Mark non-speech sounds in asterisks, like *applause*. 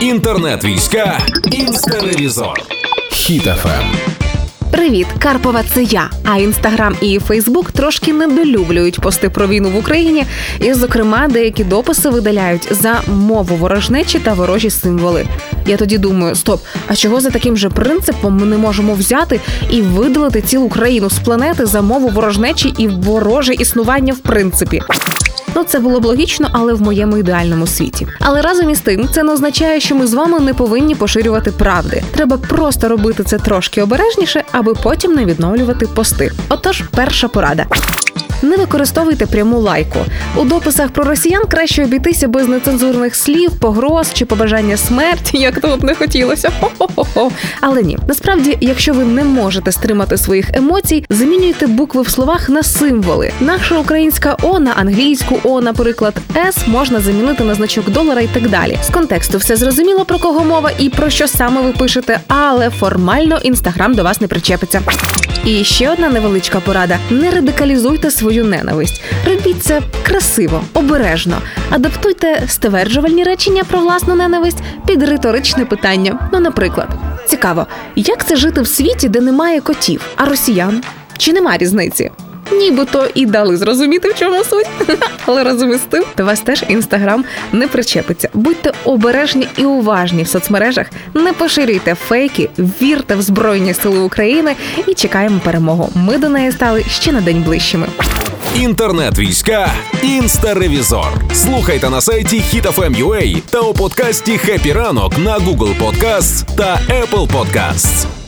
Інтернет війська. Інстаревізор. Хіт-ФМ. Привіт, Карпова, це я. А інстаграм і Фейсбук трошки недолюблюють пости про війну в Україні, і, зокрема, деякі дописи видаляють за мову ворожнечі та ворожі символи. Я тоді думаю: стоп, а чого за таким же принципом ми не можемо взяти і видалити цілу країну з планети за мову ворожнечі і вороже існування в принципі? Ну, це було б логічно, але в моєму ідеальному світі. Але разом із тим, це не означає, що ми з вами не повинні поширювати правди. Треба просто робити це трошки обережніше, аби потім не відновлювати пости. Отож, перша порада. Не використовуйте пряму лайку. У дописах про росіян краще обійтися без нецензурних слів, погроз чи побажання смерті, як то б не хотілося. Хо-хо-хо. Але ні, насправді, якщо ви не можете стримати своїх емоцій, замінюйте букви в словах на символи. Наша українська О на англійську О, наприклад, С можна замінити на значок долара і так далі. З контексту все зрозуміло про кого мова і про що саме ви пишете, але формально інстаграм до вас не причепиться. І ще одна невеличка порада: не радикалізуйте свою ненависть. Робіть це красиво, обережно. Адаптуйте стверджувальні речення про власну ненависть під риторичне питання. Ну, наприклад, цікаво, як це жити в світі, де немає котів, а росіян? Чи нема різниці? Нібито і дали зрозуміти, в чому суть. *laughs* Але разом із тим, до вас теж інстаграм не причепиться. Будьте обережні і уважні в соцмережах, не поширюйте фейки, вірте в Збройні Сили України і чекаємо перемогу. Ми до неї стали ще на день ближчими. Інтернет війська. Інстаревізор. Слухайте на сайті HitFM.ua та у подкасті «Хеппі ранок» на Google Podcasts та Apple Podcasts.